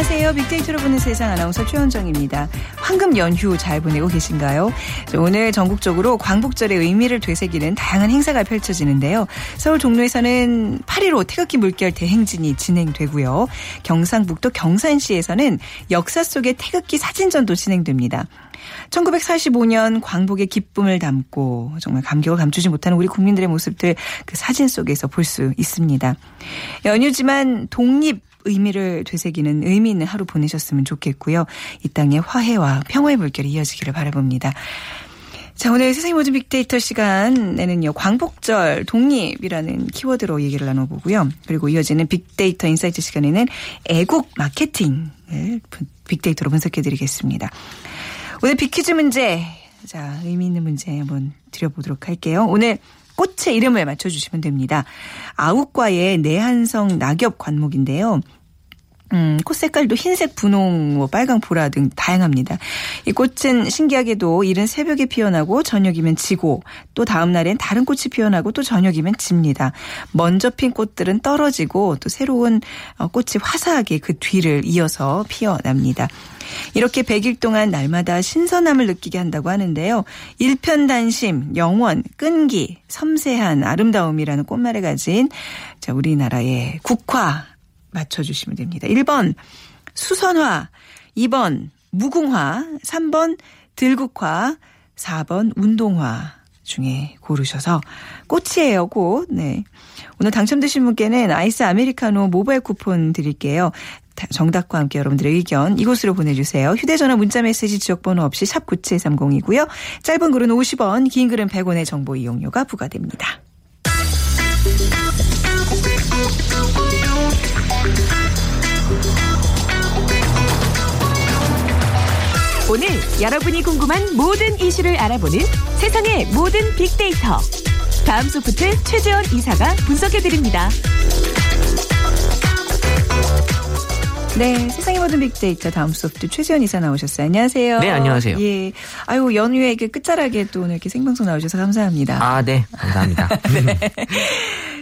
안녕하세요. 빅데이터로 보는 세상 아나운서 최원정입니다. 황금 연휴 잘 보내고 계신가요? 오늘 전국적으로 광복절의 의미를 되새기는 다양한 행사가 펼쳐지는데요. 서울 종로에서는 8.15 태극기 물결 대행진이 진행되고요. 경상북도 경산시에서는 역사 속의 태극기 사진전도 진행됩니다. 1945년 광복의 기쁨을 담고 정말 감격을 감추지 못하는 우리 국민들의 모습들 그 사진 속에서 볼 수 있습니다. 연휴지만 독립 의미를 되새기는 의미 있는 하루 보내셨으면 좋겠고요. 이 땅의 화해와 평화의 물결이 이어지기를 바라봅니다. 자, 오늘 세상의 모든 빅데이터 시간에는요, 광복절 독립이라는 키워드로 얘기를 나눠보고요. 그리고 이어지는 빅데이터 insight 시간에는 애국 마케팅을 빅데이터로 분석해드리겠습니다. 오늘 빅퀴즈 문제. 자, 의미 있는 문제 한번 드려보도록 할게요. 오늘 꽃의 이름을 맞춰주시면 됩니다. 아욱과의 내한성 낙엽 관목인데요. 음, 꽃 색깔도 흰색, 분홍, 뭐 빨강, 보라 등 다양합니다. 이 꽃은 신기하게도 이른 새벽에 피어나고 저녁이면 지고 또 다음 날엔 다른 꽃이 피어나고 또 저녁이면 집니다. 먼저 핀 꽃들은 떨어지고 또 새로운 어, 꽃이 화사하게 그 뒤를 이어서 피어납니다. 이렇게 100일 동안 날마다 신선함을 느끼게 한다고 하는데요. 일편단심, 영원, 끈기, 섬세한 아름다움이라는 꽃말을 가진 자, 우리나라의 국화 맞춰주시면 됩니다. 1번 수선화, 2번 무궁화, 3번 들국화, 4번 운동화 중에 고르셔서 꽃이에요, 꽃. 네. 오늘 당첨되신 분께는 아이스 아메리카노 모바일 쿠폰 드릴게요. 정답과 함께 여러분들의 의견 이곳으로 보내주세요. 휴대전화 문자메시지 지역번호 없이 샵 9730이고요. 짧은 글은 50원, 긴 글은 100원의 정보 이용료가 부과됩니다. 오늘 여러분이 궁금한 모든 이슈를 알아보는 세상의 모든 빅데이터. 다음 소프트 최재원 이사가 분석해드립니다. 네, 세상의 모든 빅데이터 다음 소프트 최재원 이사 나오셨어요. 안녕하세요. 네, 안녕하세요. 예. 아유, 연휴에 이렇게 끝자락에 또 오늘 이렇게 생방송 나오셔서 감사합니다. 아, 네. 감사합니다. 네.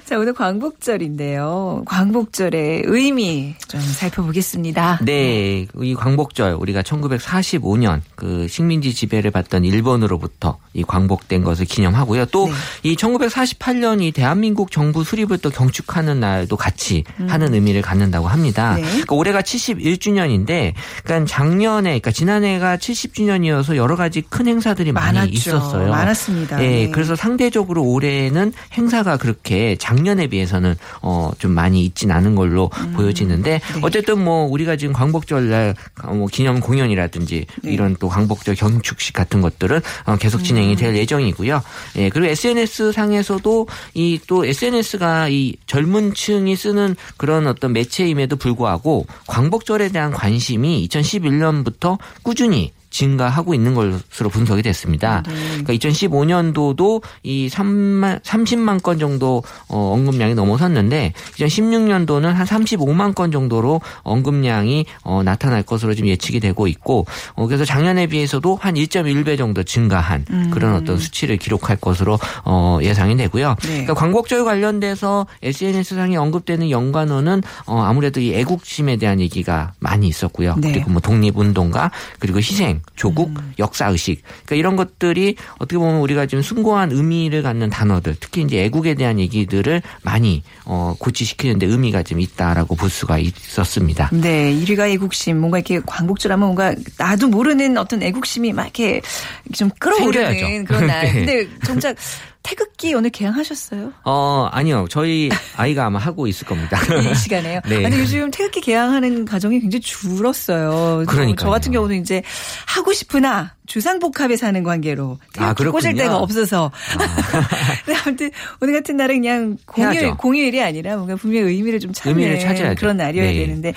자, 오늘 광복절인데요. 광복절의 의미 좀 살펴보겠습니다. 네. 이 광복절, 우리가 1945년 그 식민지 지배를 받던 일본으로부터 이 광복된 것을 기념하고요. 또이 1948년 이 대한민국 정부 수립을 또 경축하는 날도 같이 음. 하는 의미를 갖는다고 합니다. 네. 그러니까 올해가 71주년인데, 그러니까 작년에, 그러니까 지난해가 70주년이어서 여러 가지 큰 행사들이 많이 많았죠. 있었어요. 많았습니다. 예, 네. 그래서 상대적으로 올해는 행사가 그렇게 작년에 비해서는 어 좀 많이 있진 않은 걸로 음. 보여지는데 네. 어쨌든 뭐 우리가 지금 광복절날 뭐 기념 공연이라든지 네. 이런 또 광복절 경축식 같은 것들은 어 계속 진행이 될 예정이고요. 예, 그리고 SNS 상에서도 이 또 SNS가 이 젊은 층이 쓰는 그런 어떤 매체임에도 불구하고 광복절에 대한 관심이 2011년부터 꾸준히 증가하고 있는 것으로 분석이 됐습니다. 네. 그러니까 2015년도도 이 3만 30만 건 정도 어, 언급량이 넘어섰는데 2016년도는 한 35만 건 정도로 언급량이 어, 나타날 것으로 지금 예측이 되고 있고 어, 그래서 작년에 비해서도 한 1.1배 정도 증가한 음. 그런 어떤 수치를 기록할 것으로 어, 예상이 되고요. 네. 그러니까 광복절 관련돼서 SNS상에 언급되는 연관어는 어, 아무래도 이 애국심에 대한 얘기가 많이 있었고요. 네. 그리고 뭐 독립운동가 그리고 희생 조국, 음. 역사 의식. 그러니까 이런 것들이 어떻게 보면 우리가 지금 숭고한 의미를 갖는 단어들, 특히 이제 애국에 대한 얘기들을 많이 어, 고치시키는데 의미가 좀 있다라고 볼 수가 있었습니다. 네, 1위가 애국심. 뭔가 이렇게 광복절 하면 뭔가 나도 모르는 어떤 애국심이 막 이렇게 좀 끌어오르는. 그런 날. 네. 근데 정작 태극기 오늘 개항하셨어요? 어, 아니요. 저희 아이가 아마 하고 있을 겁니다. 이 시간에요. 네. 아니 요즘 태극기 개항하는 가정이 굉장히 줄었어요. 저- 그러니까요. 저 같은 경우는 이제 하고 싶으나 주상복합에 사는 관계로 아, 꽂을. 데가 없어서 근데 아무튼 오늘 같은 날은 그냥 공휴일 해야죠. 공휴일이 아니라 뭔가 분명히 의미를 좀 찾는 의미를 찾아야죠. 그런 날이어야 네. 되는데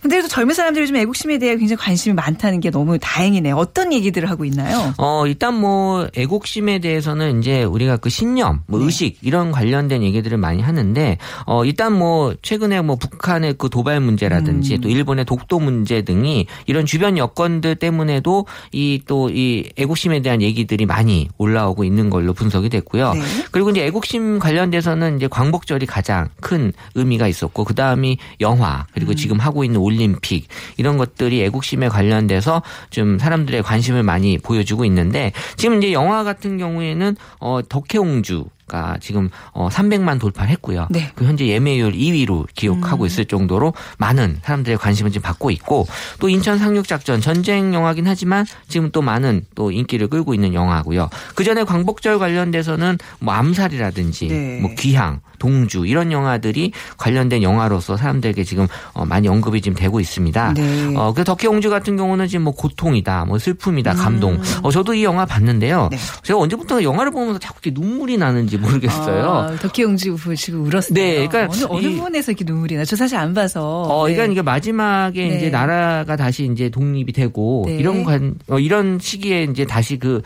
근데 또 젊은 사람들이 좀 애국심에 대해 굉장히 관심이 많다는 게 너무 다행이네요. 어떤 얘기들을 하고 있나요? 어, 일단 뭐, 애국심에 대해서는 이제 우리가 그 신념, 뭐 네. 의식, 이런 관련된 얘기들을 많이 하는데, 어, 일단 뭐, 최근에 뭐, 북한의 그 도발 문제라든지, 음. 또 일본의 독도 문제 등이 이런 주변 여건들 때문에도 이또 이 애국심에 대한 얘기들이 많이 올라오고 있는 걸로 분석이 됐고요. 네. 그리고 이제 애국심 관련돼서는 이제 광복절이 가장 큰 의미가 있었고, 그 다음이 영화, 그리고 음.지금 지금 하고 있는 올림픽, 이런 것들이 애국심에 관련돼서 좀 사람들의 관심을 많이 보여주고 있는데 지금 이제 영화 같은 경우에는 어 덕혜옹주 가 지금 어 300만 돌파를 했고요. 네. 그 현재 예매율 2위로 기록하고 있을 정도로 많은 사람들의 관심을 지금 받고 있고 또 인천 상륙 작전 전쟁 영화긴 하지만 지금 또 많은 또 인기를 끌고 있는 영화고요. 그 전에 광복절 관련돼서는 뭐 암살이라든지 네. 뭐 귀향, 동주 이런 영화들이 관련된 영화로서 사람들에게 지금 어 많이 언급이 지금 되고 있습니다. 네. 어, 그 덕혜옹주 같은 경우는 지금 뭐 고통이다, 뭐 슬픔이다, 감동. 어, 저도 이 영화 봤는데요. 음. 네. 제가 언제부터 영화를 보면서 자꾸 이렇게 눈물이 나는지 모르겠어요. 아, 덕혜옹주 지금 울었어요. 네, 그러니까 어느, 어느 이- 부분에서 이렇게 눈물이 나? 저 사실 안 봐서. 어, 네. 그러니까 이게 마지막에 네. 이제 나라가 다시 이제 독립이 되고 네. 이런 관, 어, 이런 시기에 이제 다시 그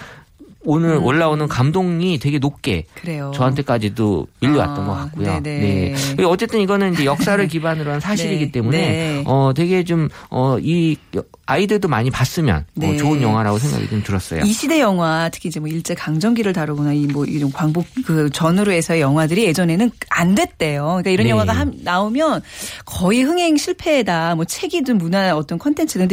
오늘 음. 올라오는 감동이 되게 높게 그래요. 저한테까지도 밀려왔던 아, 것 같고요. 네네. 네. 그리고 어쨌든 이거는 이제 역사를 기반으로 한 사실이기 네. 때문에 네. 어 되게 좀어이 아이들도 많이 봤으면 네. 어, 좋은 영화라고 생각이 좀 들었어요. 이 시대 영화 특히 이제 뭐 일제 강점기를 다루거나 이 뭐 이런 광복 그 전후로 해서의 영화들이 예전에는 안 됐대요. 그러니까 이런 네. 영화가 한, 나오면 거의 흥행 실패다. 뭐 책이든 문화 어떤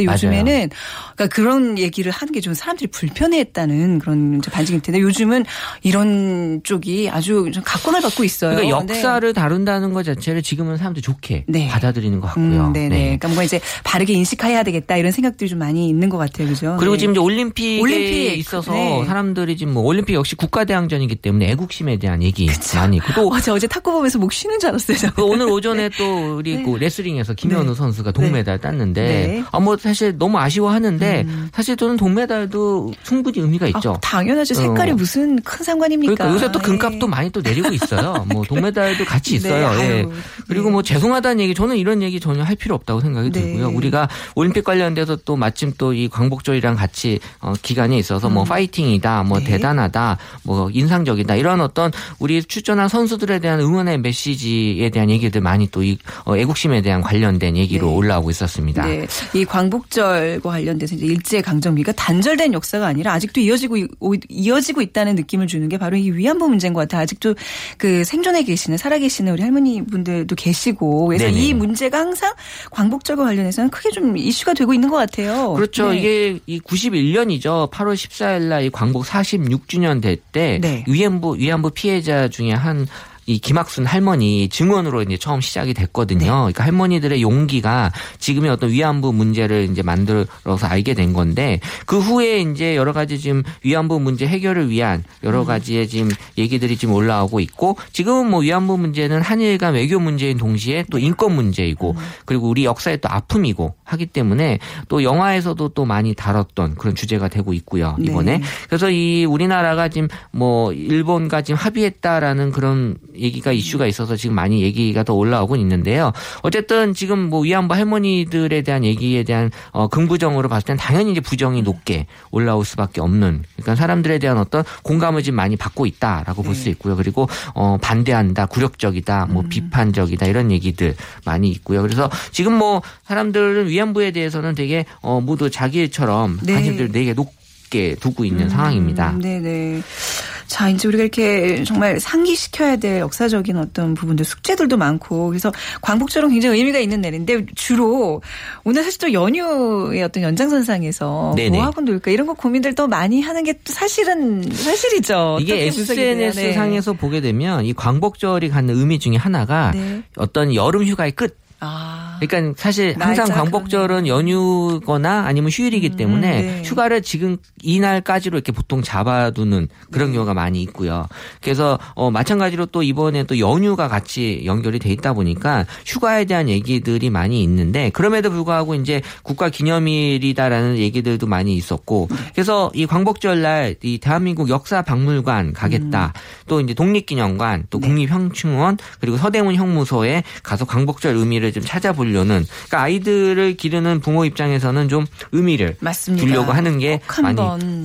맞아요. 요즘에는 그러니까 그런 얘기를 하는 게 좀 사람들이 불편해했다는 그런 이제 반증이 텐데 요즘은 이런 쪽이 아주 좀 각광을 받고 있어요. 그러니까 네. 역사를 다룬다는 것 자체를 지금은 사람들이 좋게 네. 받아들이는 것 같고요. 음, 네네. 네. 그러니까 뭔가 이제 바르게 인식해야 되겠다 이런 생각들이 좀 많이 있는 것 같아요, 그죠? 그리고 네. 지금 이제 올림픽에 올림픽, 있어서 네. 사람들이 지금 뭐 올림픽 역시 국가대항전이기 때문에 애국심에 대한 얘기 많이 있고 또 어제 어제 탁구 보면서 목 쉬는 줄 알았어요. 그 오늘 오전에 또 우리 네. 그 레슬링에서 김현우 네. 선수가 동메달 땄는데 네. 음. 아뭐 사실 너무 아쉬워하는데 사실 저는 동메달도 충분히 의미가 있죠. 아, 당연하죠. 색깔이 어. 무슨 큰 상관입니까? 그러니까 요새 또 금값도 예. 많이 또 내리고 있어요. 뭐 동메달도 같이 있어요. 네, 예. 그리고 네. 뭐 죄송하다는 얘기 저는 이런 얘기 전혀 할 필요 없다고 생각이 네. 들고요. 우리가 올림픽 관련돼서 또 마침 또 이 광복절이랑 같이 어, 기간에 있어서 뭐 파이팅이다, 뭐 음. 네. 대단하다, 뭐 인상적이다 이런 어떤 우리 출전한 선수들에 대한 응원의 메시지에 대한 얘기들 많이 또 이 애국심에 대한 관련된 얘기로 네. 올라오고 있었습니다. 네. 이 광복절과 관련돼서 이제 일제 강점기가 단절된 역사가 아니라 아직도 이어지고 이- 이어지고 있다는 느낌을 주는 게 바로 이 위안부 문제인 것 같아요. 아직도 그 생존해 계시는 살아 계시는 우리 할머니 분들도 계시고 그래서 네네. 이 문제가 항상 광복절과 관련해서는 크게 좀 이슈가 되고 있는 것 같아요. 그렇죠. 네. 이게 이 91년이죠. 8월 14일 날이 광복 46주년 될때 네. 위안부 위안부 피해자 중에 한 이 김학순 할머니 증언으로 이제 처음 시작이 됐거든요. 네. 그러니까 할머니들의 용기가 지금의 어떤 위안부 문제를 이제 만들어서 알게 된 건데 그 후에 이제 여러 가지 지금 위안부 문제 해결을 위한 여러 가지의 지금 얘기들이 지금 올라오고 있고 지금은 뭐 위안부 문제는 한일 간 외교 문제인 동시에 또 인권 문제이고 그리고 우리 역사의 또 아픔이고 하기 때문에 또 영화에서도 또 많이 다뤘던 그런 주제가 되고 있고요. 네. 이번에 그래서 이 우리나라가 지금 뭐 일본과 지금 합의했다라는 그런 얘기가 이슈가 있어서 지금 많이 얘기가 더 올라오고 있는데요. 어쨌든 지금 뭐 위안부 할머니들에 대한 얘기에 대한 어 긍부정으로 봤을 땐 당연히 이제 부정이 높게 올라올 수밖에 없는 그러니까 사람들에 대한 어떤 공감을 지금 많이 받고 있다라고 볼 수 있고요. 그리고 어 반대한다, 굴욕적이다, 뭐 비판적이다 이런 얘기들 많이 있고요. 그래서 지금 뭐 사람들은 위안부에 대해서는 되게 어 모두 자기 일처럼 네. 관심들 되게 높 게 두고 있는 상황입니다. 음, 네네. 자, 이제 우리가 이렇게 정말 상기시켜야 될 역사적인 어떤 부분들, 숙제들도 많고, 그래서 광복절은 굉장히 의미가 있는 날인데, 주로 오늘 사실 또 연휴의 어떤 연장선상에서 네네. 뭐 하고 놀까, 이런 거 고민들 또 많이 하는 게 또 사실은, 사실이죠. 이게? SNS 네. 상에서 보게 되면 이 광복절이 갖는 의미 중에 하나가 네. 어떤 여름 휴가의 끝. 아. 그러니까 사실 항상 광복절은 연휴거나 아니면 휴일이기 때문에 네. 휴가를 지금 이날까지로 이렇게 보통 잡아두는 그런 경우가 많이 있고요. 그래서 어 마찬가지로 또 이번에 또 연휴가 같이 연결이 돼 있다 보니까 휴가에 대한 얘기들이 많이 있는데 그럼에도 불구하고 이제 국가 기념일이다라는 얘기들도 많이 있었고 그래서 이 광복절 날 이 대한민국 역사 박물관 가겠다. 또 이제 독립기념관, 또 국립형충원 그리고 서대문 형무소에 가서 광복절 의미를 좀 찾아보려 는 그러니까 아이들을 기르는 부모 입장에서는 좀 의미를 맞습니다. 두려고 하는 게꼭 많이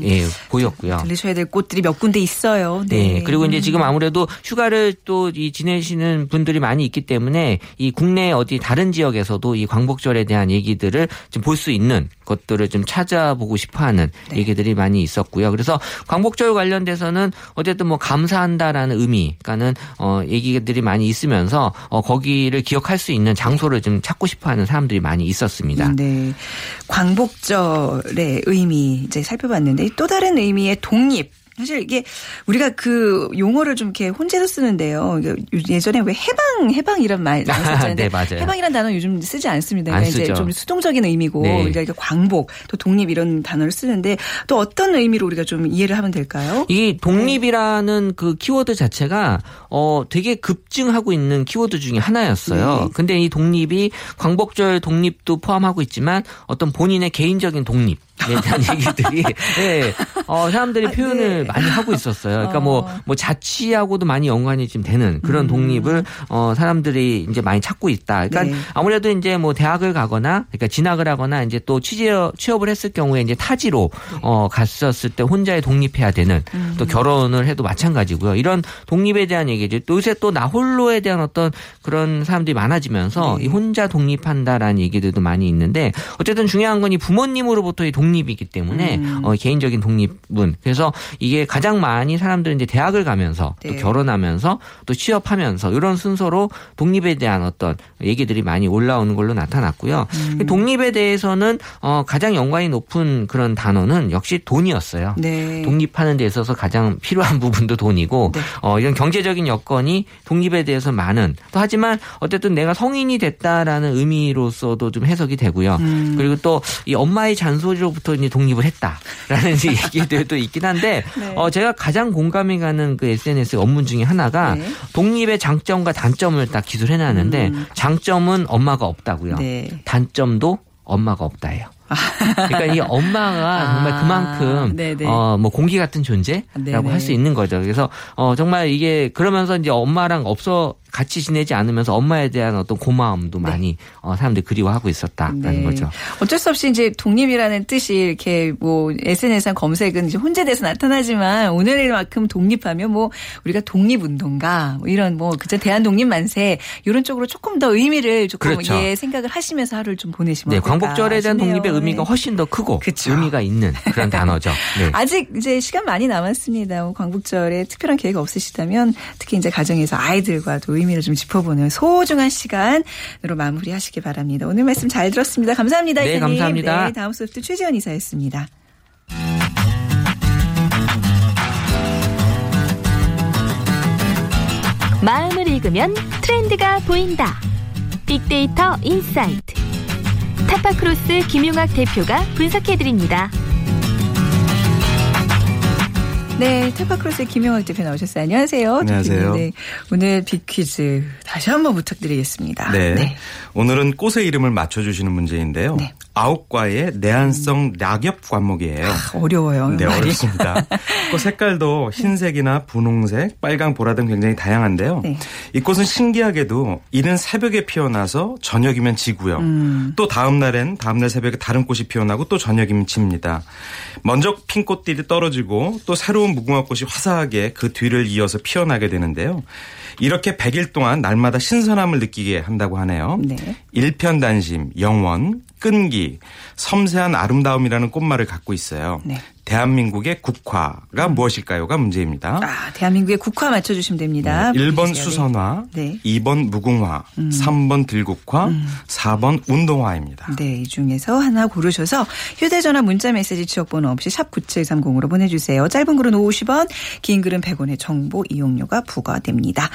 예, 보였고요. 들리셔야 될 곳들이 몇 군데 있어요. 네. 네. 그리고 이제 지금 아무래도 휴가를 또 이 지내시는 분들이 많이 있기 때문에 이 국내 어디 다른 지역에서도 이 광복절에 대한 얘기들을 좀볼수 있는 것들을 좀 찾아보고 싶어 하는 네. 얘기들이 많이 있었고요. 그래서 광복절 관련돼서는 어쨌든 뭐 감사한다라는 의미, 그러니까는 어 얘기들이 많이 있으면서 어 거기를 기억할 수 있는 장소를 좀 찾고 싶어 하는 사람들이 많이 있었습니다. 네. 광복절의 의미 이제 살펴봤는데 또 다른 의미의 독립. 사실 이게 우리가 그 용어를 좀 이렇게 혼재서 쓰는데요. 예전에 왜 해방 해방 이런 말 많이 썼잖아요. 네, 맞아요. 해방이라는 단어 요즘 쓰지 않습니다. 안 그러니까 이제. 좀 수동적인 의미고 네. 우리가 이게 광복 또 독립 이런 단어를 쓰는데 또 어떤 의미로 우리가 좀 이해를 하면 될까요? 이 독립이라는 그 키워드 자체가 어 되게 급증하고 있는 키워드 중에 하나였어요. 네. 근데 이 독립이 광복절 독립도 포함하고 있지만 어떤 본인의 개인적인 독립 에 대한 얘기들이 예. 어 사람들이 아, 표현을 네. 많이 하고 있었어요. 그러니까 뭐 어. 뭐 자치하고도 많이 연관이 좀 되는 음. 그런 독립을 어 사람들이 이제 많이 찾고 있다. 그러니까 네. 아무래도 이제 뭐 대학을 가거나 그러니까 진학을 하거나 이제 또 취재 취업을 했을 경우에 이제 타지로 네. 어 갔었을 때 혼자의 독립해야 되는 음. 또 결혼을 해도 마찬가지고요. 이런 독립에 대한 얘기죠. 또 요새 또 나홀로에 대한 어떤 그런 사람들이 많아지면서 네. 이 혼자 독립한다라는 얘기들도 많이 있는데 어쨌든 중요한 건 이 부모님으로부터의 독립 이기 때문에 음. 어, 개인적인 독립은 그래서 이게 가장 많이 사람들은 이제 대학을 가면서 또 네. 결혼하면서 또 취업하면서 이런 순서로 독립에 대한 어떤 얘기들이 많이 올라오는 걸로 나타났고요. 음. 독립에 대해서는 어, 가장 연관이 높은 그런 단어는 역시 돈이었어요. 네. 독립하는 데 있어서 가장 필요한 부분도 돈이고 네. 어, 이런 경제적인 여건이 독립에 대해서 많은 또 하지만 어쨌든 내가 성인이 됐다라는 의미로서도 좀 해석이 되고요. 음. 그리고 또 이 엄마의 잔소리로 부터 이제 독립을 했다라는 얘기들도 있긴 한데 네. 어, 제가 가장 공감이 가는 그 SNS 업무 중에 하나가 네. 독립의 장점과 단점을 딱 기술해 놨는데 음. 장점은 엄마가 없다고요. 네. 단점도 엄마가 없다예요. 그러니까 이 엄마가 아, 정말 그만큼 네네. 어뭐 공기 같은 존재라고 네네. 할수 있는 거죠. 그래서 어 정말 이게 그러면서 이제 엄마랑 없어 같이 지내지 않으면서 엄마에 대한 어떤 고마움도 많이 어 사람들이 그리워하고 있었다라는 네. 거죠. 어쩔 수 없이 이제 독립이라는 뜻이 이렇게 뭐 SNS상 검색은 이제 혼재돼서 나타나지만 오늘만큼 독립하면 뭐 우리가 독립운동가 뭐 이런 뭐 그저 대한 독립 만세 이런 쪽으로 조금 더 의미를 조금 그렇죠. 예 생각을 하시면서 하루를 좀 보내시면 네, 광복절에 대한 싶네요. 독립의 의미가 네. 훨씬 더 크고 그쵸. 의미가 있는 그런 단어죠. 네. 아직 이제 시간 많이 남았습니다. 뭐 광복절에 특별한 계획 없으시다면 특히 이제 가정에서 아이들과도 의미를 좀 짚어보는 소중한 시간으로 마무리하시기 바랍니다. 오늘 말씀 잘 들었습니다. 감사합니다. 네, 이사님. 감사합니다. 네, 다음 소프트 최지원 이사였습니다. 마음을 읽으면 트렌드가 보인다. 빅데이터 insight. 타파크로스 김용학 대표가 분석해드립니다. 네, 타파크로스의 김영학 대표 나오셨어요. 안녕하세요. 안녕하세요. 네, 오늘 빅퀴즈 다시 한번 부탁드리겠습니다. 네. 오늘은 꽃의 이름을 맞춰주시는 문제인데요. 네. 아욱과의 내한성 낙엽 관목이에요. 어려워요. 네, 말이. 어렵습니다. 꽃 색깔도 흰색이나 분홍색, 빨강, 보라 등 굉장히 다양한데요. 네. 이 꽃은 신기하게도 이른 새벽에 피어나서 저녁이면 지고요. 음. 또 다음 날엔 다음 날 새벽에 다른 꽃이 피어나고 또 저녁이면 집니다. 먼저 핀 꽃들이 떨어지고 또 새로운 무궁화 꽃이 화사하게 그 뒤를 이어서 피어나게 되는데요. 이렇게 100일 동안 날마다 신선함을 느끼게 한다고 하네요. 네. 일편단심, 영원, 끈기, 섬세한 아름다움이라는 꽃말을 갖고 있어요. 네. 대한민국의 국화가 무엇일까요가 문제입니다. 아, 대한민국의 국화 맞춰주시면 됩니다. 네, 1번 퀴즈요. 수선화, 네. 2번 무궁화, 3번 들국화, 4번 운동화입니다. 네, 이 중에서 하나 고르셔서 휴대전화 문자메시지 지역번호 없이 샵 9730으로 보내주세요. 짧은 글은 50원, 긴 글은 100원의 정보 이용료가 부과됩니다.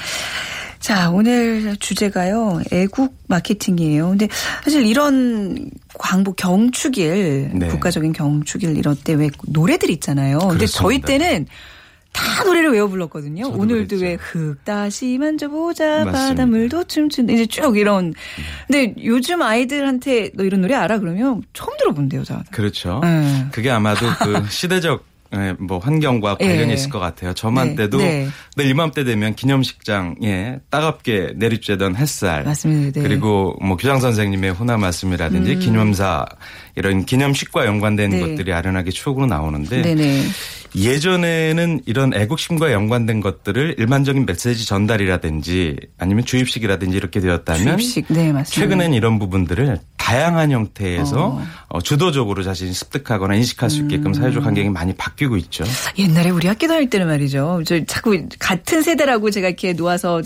자, 오늘 주제가요. 애국 마케팅이에요. 근데 사실 이런 광고 경축일, 네. 국가적인 경축일 이럴 때왜 노래들 있잖아요. 근데 저희 그렇습니다. 때는 다 노래를 외워 불렀거든요. 오늘도. 왜 흙 다시 만져보자. 바닷물도 춤춘다 이제 쭉 이런. 근데 요즘 아이들한테 너 이런 노래 알아 그러면 처음 들어본대요, 저. 그렇죠. 네. 그게 아마도 그 시대적 예, 뭐 환경과 관련이 예. 있을 것 같아요. 저만 네, 때도 네. 늘 이맘때 되면 기념식장에 따갑게 내리쬐던 햇살 맞습니다. 네. 그리고 뭐 교장 선생님의 호나 말씀이라든지 기념사 이런 기념식과 연관된 네. 것들이 아련하게 추억으로 나오는데 네네. 예전에는 이런 애국심과 연관된 것들을 일반적인 메시지 전달이라든지 아니면 주입식이라든지 이렇게 되었다면 주입식, 네, 맞습니다. 최근엔 이런 부분들을 다양한 형태에서 어. 어, 주도적으로 자신이 습득하거나 인식할 수 음. 있게끔 사회적 환경이 많이 바뀌고 있죠. 옛날에 우리 학교 다닐 때는 말이죠. 저 자꾸 같은 세대라고 제가 이렇게 놓아서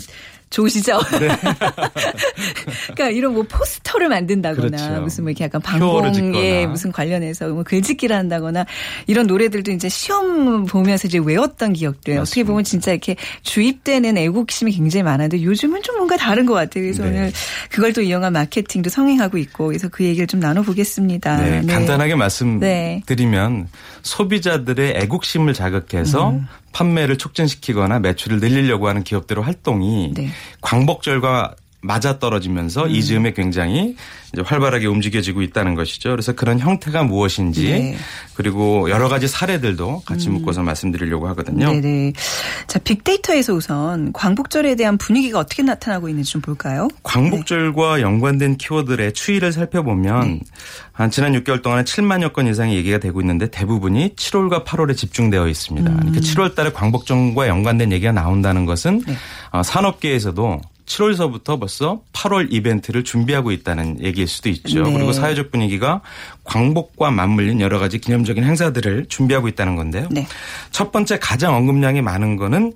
좋으시죠? 네. 그러니까 이런 뭐 포스터를 만든다거나 그렇죠. 무슨 뭐 이렇게 약간 방공에 짓거나. 무슨 관련해서 뭐 글짓기를 한다거나 이런 노래들도 이제 시험 보면서 이제 외웠던 기억들 어떻게. 보면 진짜 이렇게 주입되는 애국심이 굉장히 많았는데 요즘은 좀 뭔가 다른 것 같아요. 그래서 네. 오늘 그걸 또 이용한 마케팅도 성행하고 있고 그래서 그 얘기를 좀 나눠보겠습니다. 네, 네. 간단하게 말씀드리면 소비자들의 애국심을 자극해서 음. 판매를 촉진시키거나 매출을 늘리려고 하는 기업들의 활동이 네. 음. 광복절과 맞아 떨어지면서 이 즈음에 굉장히 활발하게 움직여지고 있다는 것이죠. 그래서 그런 형태가 무엇인지 네. 음. 그리고 여러 가지 사례들도 같이 묶어서 말씀드리려고 하거든요. 네네. 자, 빅데이터에서 우선 광복절에 대한 분위기가 어떻게 나타나고 있는지 좀 볼까요? 광복절과 연관된 키워드의 추이를 살펴보면 네. 한 지난 6개월 동안에 7만여 건 이상의 얘기가 되고 있는데 대부분이 7월과 8월에 집중되어 있습니다. 음. 그러니까 7월 달에 광복절과 연관된 얘기가 나온다는 것은 네. 어, 산업계에서도 7월서부터 벌써 8월 이벤트를 준비하고 있다는 얘기일 수도 있죠. 네. 그리고 사회적 분위기가 광복과 맞물린 여러 가지 기념적인 행사들을 준비하고 있다는 건데요. 네. 첫 번째 가장 언급량이 많은 거는 어,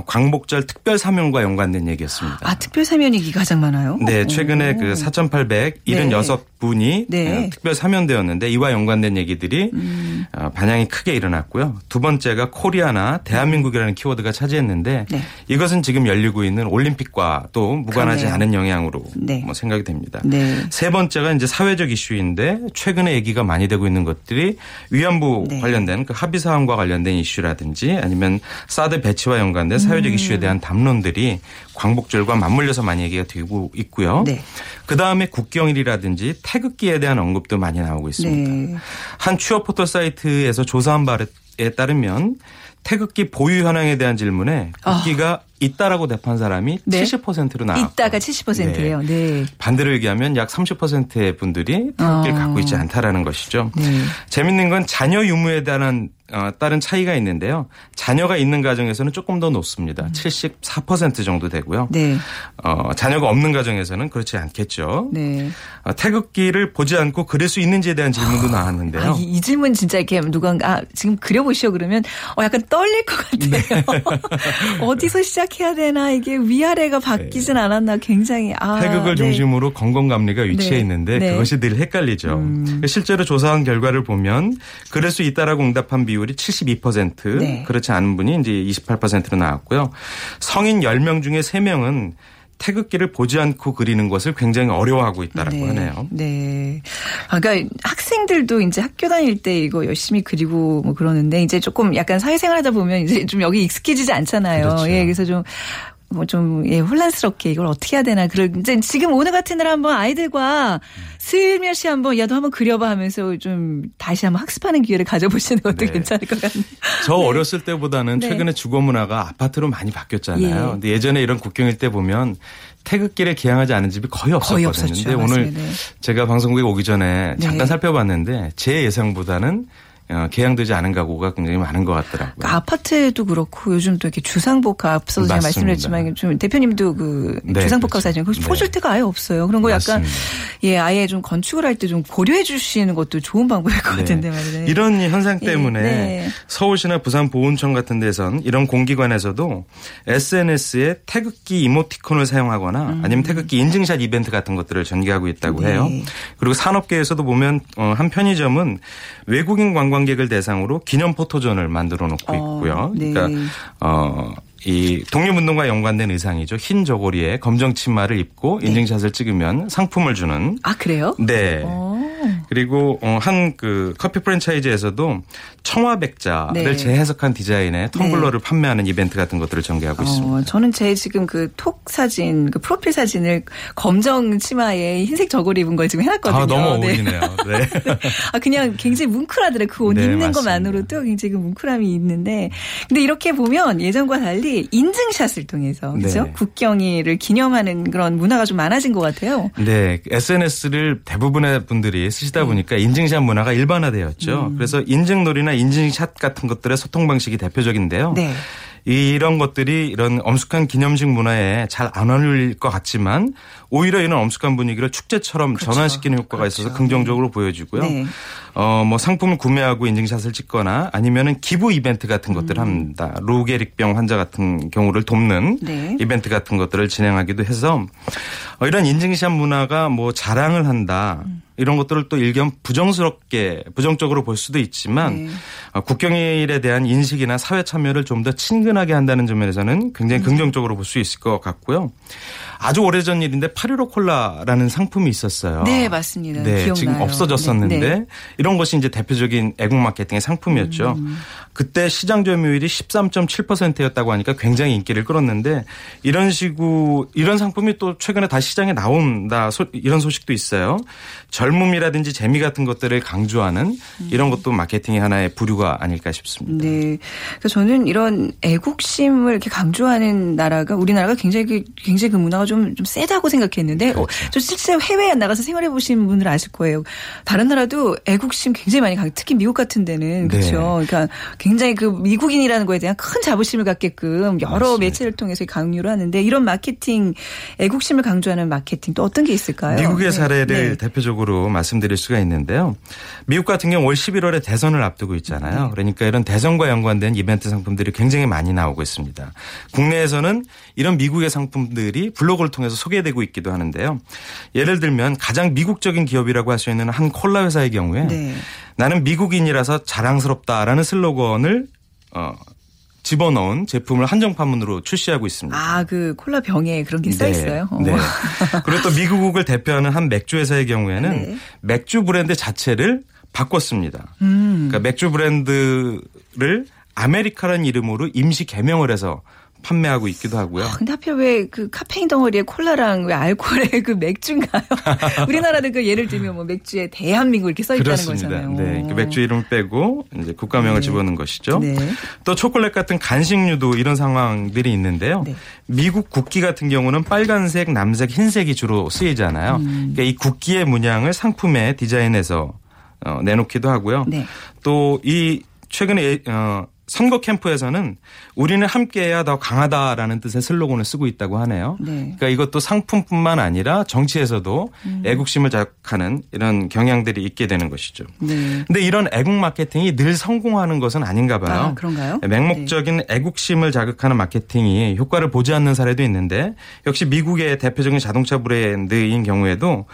광복절 특별 사명과 연관된 얘기였습니다. 아, 특별 사면이기 가장 많아요? 네, 최근에 그 4,876분이 네. 어, 특별 사면되었는데 이와 연관된 얘기들이 음. 어, 반향이 크게 일어났고요. 두 번째가 코리아나 대한민국이라는 키워드가 차지했는데 네. 이것은 지금 열리고 있는 올림픽과 또 무관하지 그러네요. 않은 영향으로 네. 뭐 생각이 됩니다. 네. 세 번째가 이제 사회적 이슈인데 최근에 얘기가 많이 되고 있는 것들이 위안부 네. 관련된 그 합의 사항과 관련된 이슈라든지 아니면 사드 배치와 연관된 사회적 음. 이슈에 대한 담론들이 광복절과 맞물려서 많이 얘기가 되고 있고요. 네. 그 다음에 국경일이라든지 태극기에 대한 언급도 많이 나오고 있습니다. 네. 한 취업 포털 사이트에서 조사한 바에 따르면 태극기 보유 현황에 대한 질문에 국기가 있다라고 답한 사람이 아. 네. 70%로 나왔고 있다가 70%예요. 네. 반대로 얘기하면 약 30%의 분들이 태극기를 어. 갖고 있지 않다라는 것이죠. 네. 재밌는 건 자녀 유무에 대한 어, 따른 차이가 있는데요. 자녀가 있는 가정에서는 조금 더 높습니다. 74% 정도 되고요. 음. 네. 어, 자녀가 없는 가정에서는 그렇지 않겠죠. 네. 어, 태극기를 보지 않고 그릴 수 있는지에 대한 질문도 나왔는데요. 아, 이, 이 질문 진짜 이렇게 누군가 아, 지금 그려보시오 그러면 어, 약간 떨릴 것 같아요. 어디서 시작해야 되나 이게 위아래가 바뀌진 않았나 굉장히 아, 네. 태극을 네. 중심으로 건건감리가 위치해 네. 있는데 네. 음. 그것이 늘 헷갈리죠. 실제로 조사한 결과를 보면 그럴 수 있다라고 응답한 비율 이 72% 네. 그렇지 않은 분이 이제 28%로 나왔고요. 성인 10명 중에 3명은 태극기를 보지 않고 그리는 것을 굉장히 어려워하고 있다라고 네. 하네요. 네. 아, 그러니까 학생들도 이제 학교 다닐 때 이거 열심히 그리고 뭐 그러는데 이제 조금 약간 사회생활 하다 보면 이제 좀 여기 익숙해지지 않잖아요. 그렇죠. 예, 그래서 좀 뭐 좀, 예, 혼란스럽게 이걸 어떻게 해야 되나. 그럴, 이제 지금 오늘 같은 날 한번 아이들과 슬며시 한번, 야, 너 한번 그려봐 하면서 좀 다시 한번 학습하는 기회를 가져보시는 것도 네. 괜찮을 것 같네요. 저 어렸을 때보다는 네. 최근에 주거 문화가 아파트로 많이 바뀌었잖아요. 예. 근데 예전에 이런 국경일 때 보면 태극기를 기양하지 않은 집이 거의 없었거든요. 거의. 근데 오늘 맞습니다. 네. 제가 방송국에 오기 전에 잠깐 네. 살펴봤는데 제 예상보다는 어, 개양되지 않은 가구가 굉장히 많은 것 같더라고요. 그러니까 아파트도 그렇고 요즘 또 이렇게 주상복합 앞서서 제가. 말씀드렸지만 좀 대표님도 그 네, 주상복합 그렇죠. 사진 그 네. 포줄 때가 아예 없어요. 그런 거 약간 맞습니다. 예 아예 좀 건축을 할 때 좀 고려해 주시는 것도 좋은 방법일 것 같은데 말이에요. 네. 이런 현상 예, 때문에 네. 서울시나 부산 보훈청 같은 데선 이런 공기관에서도 SNS에 태극기 이모티콘을 사용하거나 아니면 태극기 인증샷 이벤트 같은 것들을 전개하고 있다고 음. 네. 해요. 그리고 산업계에서도 보면 어, 한 편의점은 외국인 관광객을 대상으로 기념 포토존을 만들어 놓고 어, 있고요. 네. 그러니까 어 이 독립운동과 연관된 의상이죠. 흰 저고리에 검정 치마를 입고 네. 인증샷을 찍으면 상품을 주는 아 그래요? 네. 어. 그리고 어, 한그 커피 프랜차이즈에서도 청화백자를 네. 재해석한 디자인의 텀블러를 판매하는 이벤트 같은 것들을 전개하고 있습니다. 어, 저는 제 지금 그 톡 사진, 그 프로필 사진을 검정 치마에 흰색 저고리 입은 걸 지금 해놨거든요. 아, 너무 네. 어울리네요. 네. 아, 그냥 굉장히 뭉클하더라고요. 그옷 네, 입는 맞습니다. 것만으로도 굉장히 그 뭉클함이 있는데. 근데 이렇게 보면 예전과 달리 인증샷을 통해서, 그죠? 네. 국경일을 기념하는 그런 문화가 좀 많아진 것 같아요. 네, SNS를 대부분의 분들이 쓰시다 보니까 인증샷 문화가 일반화되었죠. 음. 그래서 인증놀이나 인증샷 같은 것들의 소통 방식이 대표적인데요. 네. 이런 것들이 이런 엄숙한 기념식 문화에 잘 안 어울릴 것 같지만 오히려 이런 엄숙한 분위기를 축제처럼 전환시키는 효과가 있어서 그렇죠. 긍정적으로 보여지고요. 네. 어, 뭐 상품을 구매하고 인증샷을 찍거나 아니면은 기부 이벤트 같은 것들을 합니다. 로게릭병 환자 같은 경우를 돕는 네. 이벤트 같은 것들을 진행하기도 해서 어, 이런 인증샷 문화가 뭐 자랑을 한다. 이런 것들을 또 일견 부정스럽게 부정적으로 볼 수도 있지만 네. 어, 국경일에 대한 인식이나 사회 참여를 좀 더 친근하게 한다는 점에서는 굉장히 긍정적으로 볼 수 있을 것 같고요. 아주 오래전 일인데 815 콜라라는 상품이 있었어요. 네, 맞습니다. 네, 기억나요. 지금 없어졌었는데 네, 네. 이런 것이 이제 대표적인 애국 마케팅의 상품이었죠. 음. 그때 시장 점유율이 13.7%였다고 하니까 굉장히 인기를 끌었는데 이런 식으로 이런 상품이 또 최근에 다시 시장에 나온다 소- 이런 소식도 있어요. 젊음이라든지 재미 같은 것들을 강조하는 이런 것도 마케팅의 하나의 부류가 아닐까 싶습니다. 네. 그래서 저는 이런 애국심을 이렇게 강조하는 나라가 우리나라가 굉장히 그, 굉장히 그 문화가 좀, 좀 세다고 생각했는데 어, 그렇죠. 저 실제 해외에 나가서 생활해 보신 분들 아실 거예요. 다른 나라도 애국심 굉장히 많이 강 특히 미국 같은 데는 네. 그렇죠. 그러니까 굉장히 그 미국인이라는 거에 대한 큰 자부심을 갖게끔 여러 맞습니다. 매체를 통해서 강요를 하는데 이런 마케팅 애국심을 강조하는 마케팅 또 어떤 게 있을까요? 미국의 네. 사례를 네. 대표적으로 말씀드릴 수가 있는데요. 미국 같은 경우 올 11월에 대선을 앞두고 있잖아요. 네. 그러니까 이런 대선과 연관된 이벤트 상품들이 굉장히 많이 나오고 있습니다. 국내에서는 이런 미국의 상품들이 블 로그를 통해서 소개되고 있기도 하는데요. 예를 들면 가장 미국적인 기업이라고 할 수 있는 한 콜라 회사의 경우에 네. 나는 미국인이라서 자랑스럽다라는 슬로건을 어, 집어넣은 제품을 한정 판문으로 출시하고 있습니다. 아, 그 콜라 병에 그런 게써 있어요. 어. 네. 그리고 또 미국을 대표하는 한 맥주 회사의 경우에는 네. 맥주 브랜드 자체를 바꿨습니다. 음. 그러니까 맥주 브랜드를 아메리카라는 이름으로 임시 개명을 해서 판매하고 있기도 하고요. 아, 근데 하필 왜 그 카페인 덩어리에 콜라랑 왜 알코올에 그 맥주인가요? 우리나라도 그 예를 들면 뭐 맥주에 대한민국 이렇게 써 있다는 그렇습니다. 거잖아요. 네, 그 맥주 이름 빼고 이제 국가명을 집어넣은 것이죠. 네. 또 초콜릿 같은 간식류도 이런 상황들이 있는데요. 네. 미국 국기 같은 경우는 빨간색, 남색, 흰색이 주로 쓰이잖아요. 음. 그러니까 이 국기의 문양을 상품에 디자인해서 어, 내놓기도 하고요. 네. 또이 최근에 어, 선거 캠프에서는 우리는 함께해야 더 강하다라는 뜻의 슬로건을 쓰고 있다고 하네요. 네. 그러니까 이것도 상품뿐만 아니라 정치에서도 음. 애국심을 자극하는 이런 경향들이 있게 되는 것이죠. 네. 근데 이런 애국 마케팅이 늘 성공하는 것은 아닌가 봐요. 아, 그런가요? 맹목적인 애국심을 자극하는 마케팅이 효과를 보지 않는 사례도 있는데 역시 미국의 대표적인 자동차 브랜드인 경우에도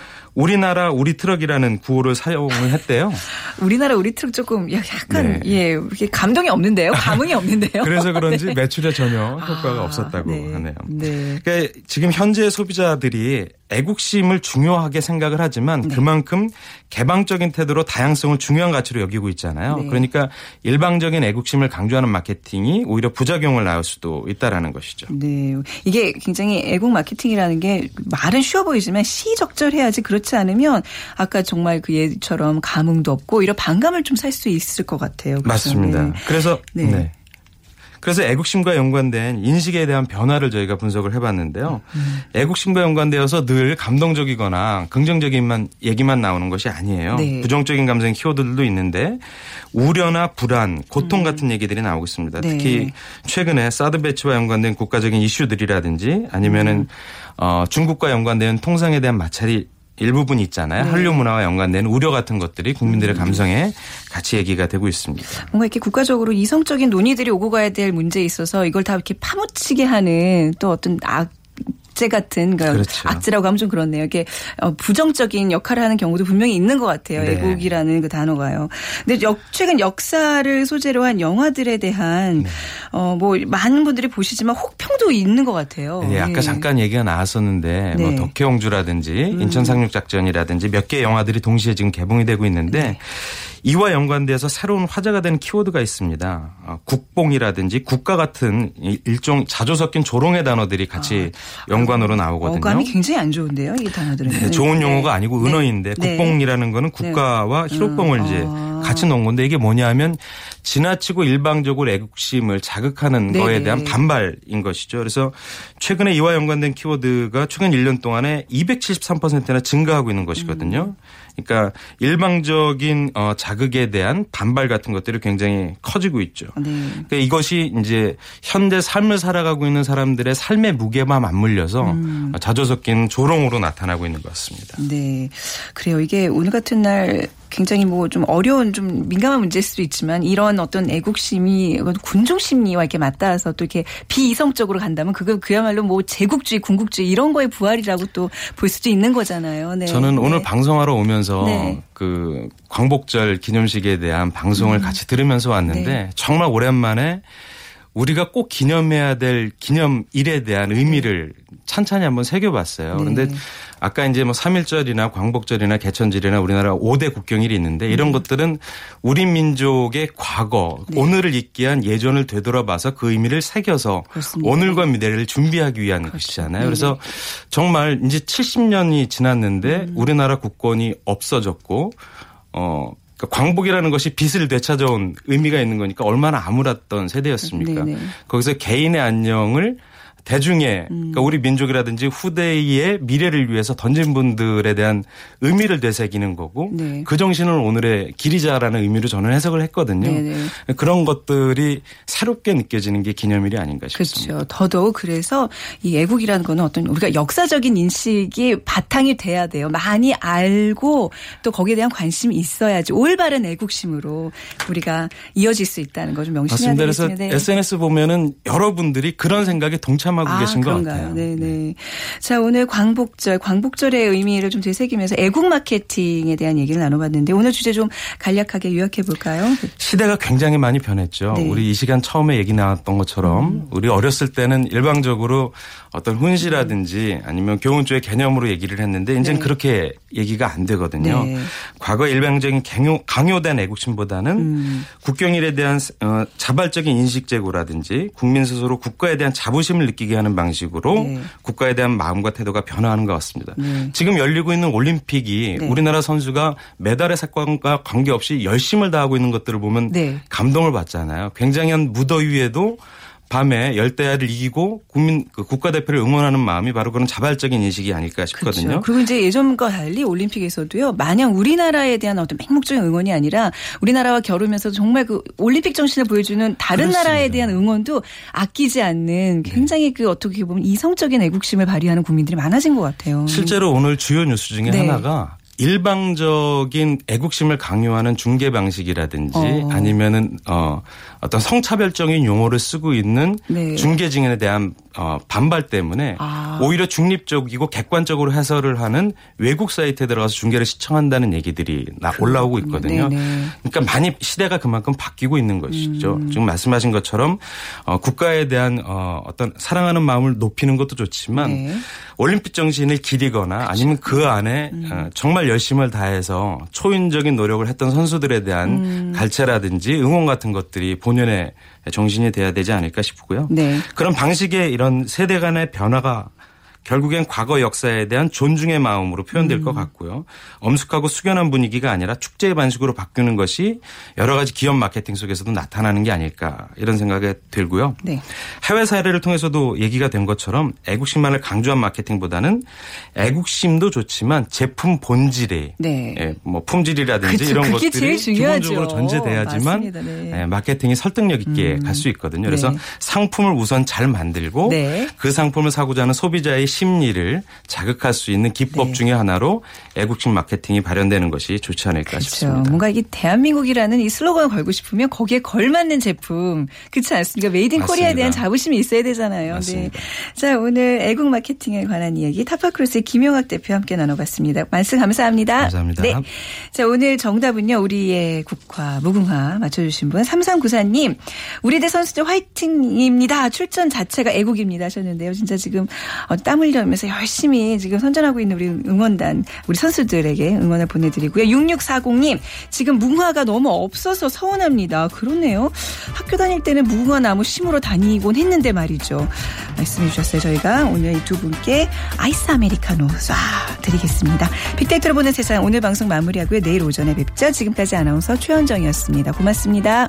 우리나라 우리 트럭이라는 구호를 사용을 했대요. 우리나라 우리 트럭 조금 야- 약간 네. 예 이렇게 감동이 없는데요. 감흥이 없는데요. 그래서 그런지 네. 매출에 전혀 효과가 아, 없었다고 네. 하네요. 네. 그러니까 지금 현재 소비자들이 애국심을 중요하게 생각을 하지만 네. 그만큼 개방적인 태도로 다양성을 중요한 가치로 여기고 있잖아요. 네. 그러니까 일방적인 애국심을 강조하는 마케팅이 오히려 부작용을 낳을 수도 있다라는 것이죠. 네. 이게 굉장히 애국 마케팅이라는 게 말은 쉬워 보이지만 시적절해야지 그렇지 않으면 아까 정말 그 예처럼 감흥도 없고 이런 반감을 좀 살 수 있을 것 같아요. 맞습니다. 네. 그래서 네. 네. 그래서 애국심과 연관된 인식에 대한 변화를 저희가 분석을 해봤는데요. 음. 애국심과 연관되어서 늘 감동적이거나 긍정적인만 얘기만 나오는 것이 아니에요. 네. 부정적인 감정 키워드들도 있는데 우려나 불안, 고통 같은 얘기들이 나오고 있습니다. 음. 네. 특히 최근에 사드 배치와 연관된 국가적인 이슈들이라든지 아니면은 음. 어, 중국과 연관된 통상에 대한 마찰이 일부분 있잖아요. 네. 한류 문화와 연관된 우려 같은 것들이 국민들의 음. 감성에 같이 얘기가 되고 있습니다. 뭔가 이렇게 국가적으로 이성적인 논의들이 오고 가야 될 문제에 있어서 이걸 다 이렇게 파묻히게 하는 또 어떤 악 악재 같은 그러니까 그렇죠. 악재라고 하면 좀 그렇네요. 이게 어, 부정적인 역할을 하는 경우도 분명히 있는 것 같아요. 네. 애국이라는 그 단어가요. 근데 역, 최근 역사를 소재로 한 영화들에 대한 네. 어, 뭐 많은 분들이 보시지만 혹평도 있는 것 같아요. 예, 아까 예. 잠깐 얘기가 나왔었는데 뭐 네. 덕혜옹주라든지 음. 인천 상륙 작전이라든지 몇 개의 영화들이 동시에 지금 개봉이 되고 있는데 네. 이와 연관돼서 새로운 화제가 되는 키워드가 있습니다. 어, 국뽕이라든지 국가 같은 이 일종 자주 섞인 조롱의 단어들이 같이 연 관으로 나오거든요. 어감이 굉장히 안 좋은데요, 이 단어들은. 네, 좋은 용어가 아니고 네. 은어인데 네. 국뽕이라는 거는 국가와 희록봉을 음, 이제 아. 같이 놓은 건데 이게 뭐냐면 지나치고 일방적으로 애국심을 자극하는 네네. 거에 대한 반발인 것이죠. 그래서 최근에 이와 연관된 키워드가 최근 1년 동안에 273%나 증가하고 있는 것이거든요. 그러니까 일방적인 어, 자극에 대한 반발 같은 것들이 굉장히 커지고 있죠. 네. 그러니까 이것이 이제 현대 삶을 살아가고 있는 사람들의 삶의 무게만 맞물려서 음. 자주 섞인 조롱으로 나타나고 있는 것 같습니다. 네. 그래요. 이게 오늘 같은 날 굉장히 뭐 좀 어려운 좀 민감한 문제일 수도 있지만 이런 어떤 애국심이 군중 심리와 이렇게 맞닿아서 또 이렇게 비이성적으로 간다면 그거 그야말로 뭐 제국주의, 군국주의 이런 거의 부활이라고 또 볼 수도 있는 거잖아요. 네. 저는 네. 오늘 방송하러 오면서 네. 그 광복절 기념식에 대한 방송을 같이 들으면서 왔는데 음. 네. 정말 오랜만에 우리가 꼭 기념해야 될 기념일에 대한 의미를 찬찬히 한번 새겨봤어요. 네. 그런데 아까 이제 뭐 3.1절이나 광복절이나 개천절이나 우리나라 5대 국경일이 있는데 음. 이런 것들은 우리 민족의 과거, 네. 오늘을 있기 위한 예전을 되돌아봐서 그 의미를 새겨서 그렇습니다. 오늘과 미래를 준비하기 위한 것이잖아요. 네네. 그래서 정말 이제 70년이 지났는데 음. 우리나라 국권이 없어졌고 어 그러니까 광복이라는 것이 빛을 되찾아온 의미가 있는 거니까 얼마나 암울했던 세대였습니까? 네네. 거기서 개인의 안녕을 대중의 음. 그러니까 우리 민족이라든지 후대의 미래를 위해서 던진 분들에 대한 의미를 되새기는 거고 네. 그 정신을 오늘의 길이자라는 의미로 저는 해석을 했거든요. 네네. 그런 것들이 새롭게 느껴지는 게 기념일이 아닌가 싶습니다. 그렇죠. 더더욱 그래서 이 애국이라는 거는 어떤 우리가 역사적인 인식이 바탕이 돼야 돼요. 많이 알고 또 거기에 대한 관심이 있어야지 올바른 애국심으로 우리가 이어질 수 있다는 거 좀 명심해야 맞습니다. 그래서 되겠습니다. 네. SNS 보면은 여러분들이 그런 생각에 동참 하고 계신 것 그런가요? 같아요. 네네. 자, 오늘 광복절, 광복절의 의미를 좀 되새기면서 애국 마케팅에 대한 얘기를 나눠봤는데 오늘 주제 좀 간략하게 요약해 볼까요? 시대가 굉장히 많이 변했죠. 네. 음. 우리 이 시간 처음에 얘기 나왔던 것처럼 우리 어렸을 때는 일방적으로 어떤 훈시라든지 아니면 교훈조의 개념으로 얘기를 했는데 이제는 네. 그렇게 얘기가 안 되거든요. 네. 과거 일방적인 강요, 강요된 애국심보다는 음. 국경일에 대한 어, 자발적인 인식 제고라든지 국민 스스로 국가에 대한 자부심을 느끼게 하는 방식으로 네. 국가에 대한 마음과 태도가 변화하는 것 같습니다. 네. 지금 열리고 있는 올림픽이 네. 우리나라 선수가 메달의 사건과 관계없이 열심을 다하고 있는 것들을 보면 네. 감동을 받잖아요. 굉장한 무더위에도 밤에 열대야를 이기고 국민 그 국가대표를 응원하는 마음이 바로 그런 자발적인 인식이 아닐까 싶거든요. 그렇죠. 그리고 이제 예전과 달리 올림픽에서도요. 마냥 우리나라에 대한 어떤 맹목적인 응원이 아니라 우리나라와 겨루면서 정말 그 올림픽 정신을 보여주는 다른 그렇습니다. 네. 나라에 대한 응원도 아끼지 않는 굉장히 그 어떻게 보면 이성적인 애국심을 발휘하는 국민들이 많아진 것 같아요. 실제로 오늘 주요 뉴스 중에 네. 하나가 일방적인 애국심을 강요하는 중계 방식이라든지 어. 아니면은 어 어떤 성차별적인 용어를 쓰고 있는 네. 중계진에 대한 어 반발 때문에 아. 오히려 중립적이고 객관적으로 해설을 하는 외국 사이트에 들어가서 중계를 시청한다는 얘기들이 나 올라오고 있거든요. 네네. 음. 그러니까 많이 시대가 그만큼 바뀌고 있는 것이죠. 지금 말씀하신 것처럼 어 국가에 대한 어 어떤 사랑하는 마음을 높이는 것도 좋지만 네. 올림픽 정신을 기리거나 아니면 그 안에 음. 어, 정말 열심을 다해서 초인적인 노력을 했던 선수들에 대한 음. 갈채라든지 응원 같은 것들이 본연의 정신이 돼야 되지 않을까 싶고요. 네. 그런 방식의 이런 세대 간의 변화가 결국엔 과거 역사에 대한 존중의 마음으로 표현될 음. 것 같고요. 엄숙하고 숙연한 분위기가 아니라 축제의 반식으로 바뀌는 것이 여러 가지 기업 마케팅 속에서도 나타나는 게 아닐까 이런 생각이 들고요. 네. 해외 사례를 통해서도 얘기가 된 것처럼 애국심만을 강조한 마케팅보다는 애국심도 좋지만 제품 본질에 네. 예, 뭐 품질이라든지 그쵸, 이런 것들이. 기본적으로 전제돼야지만. 네. 예, 마케팅이 설득력 있게 갈수 있거든요. 그래서 네. 상품을 우선 잘 만들고 네. 그 상품을 사고자 하는 소비자의 심리를 자극할 수 있는 기법 네. 중에 하나로 애국심 마케팅이 발현되는 것이 좋지 않을까 그렇죠. 싶습니다. 뭔가 이게 대한민국이라는 이 슬로건을 걸고 싶으면 거기에 걸맞는 제품 그렇지 않습니까? Made in Korea에 대한. 자부심이 있어야 되잖아요. 맞습니다. 네. 자, 오늘 애국 마케팅에 관한 이야기 타파크로스의 김용학 대표 함께 나눠봤습니다. 말씀 감사합니다. 감사합니다. 네. 자, 오늘 정답은요. 우리의 국화, 무궁화 맞춰주신 분 3394님. 우리 대 선수들 화이팅입니다. 출전 자체가 애국입니다 하셨는데요. 진짜 지금 어, 땀 흘려면서 열심히 지금 선전하고 있는 우리 응원단, 우리 선수들에게 응원을 보내드리고요. 6640님. 지금 무궁화가 너무 없어서 서운합니다. 그렇네요. 학교 다닐 때는 무궁화 나무 심으러 다니곤 했는데 말이죠. 말씀해 주셨어요. 저희가 오늘 이 두 분께 아이스 아메리카노 쏴 드리겠습니다. 빅데이터로 보는 세상 오늘 방송 마무리하고요. 내일 오전에 뵙죠. 지금까지 아나운서 최현정이었습니다. 고맙습니다.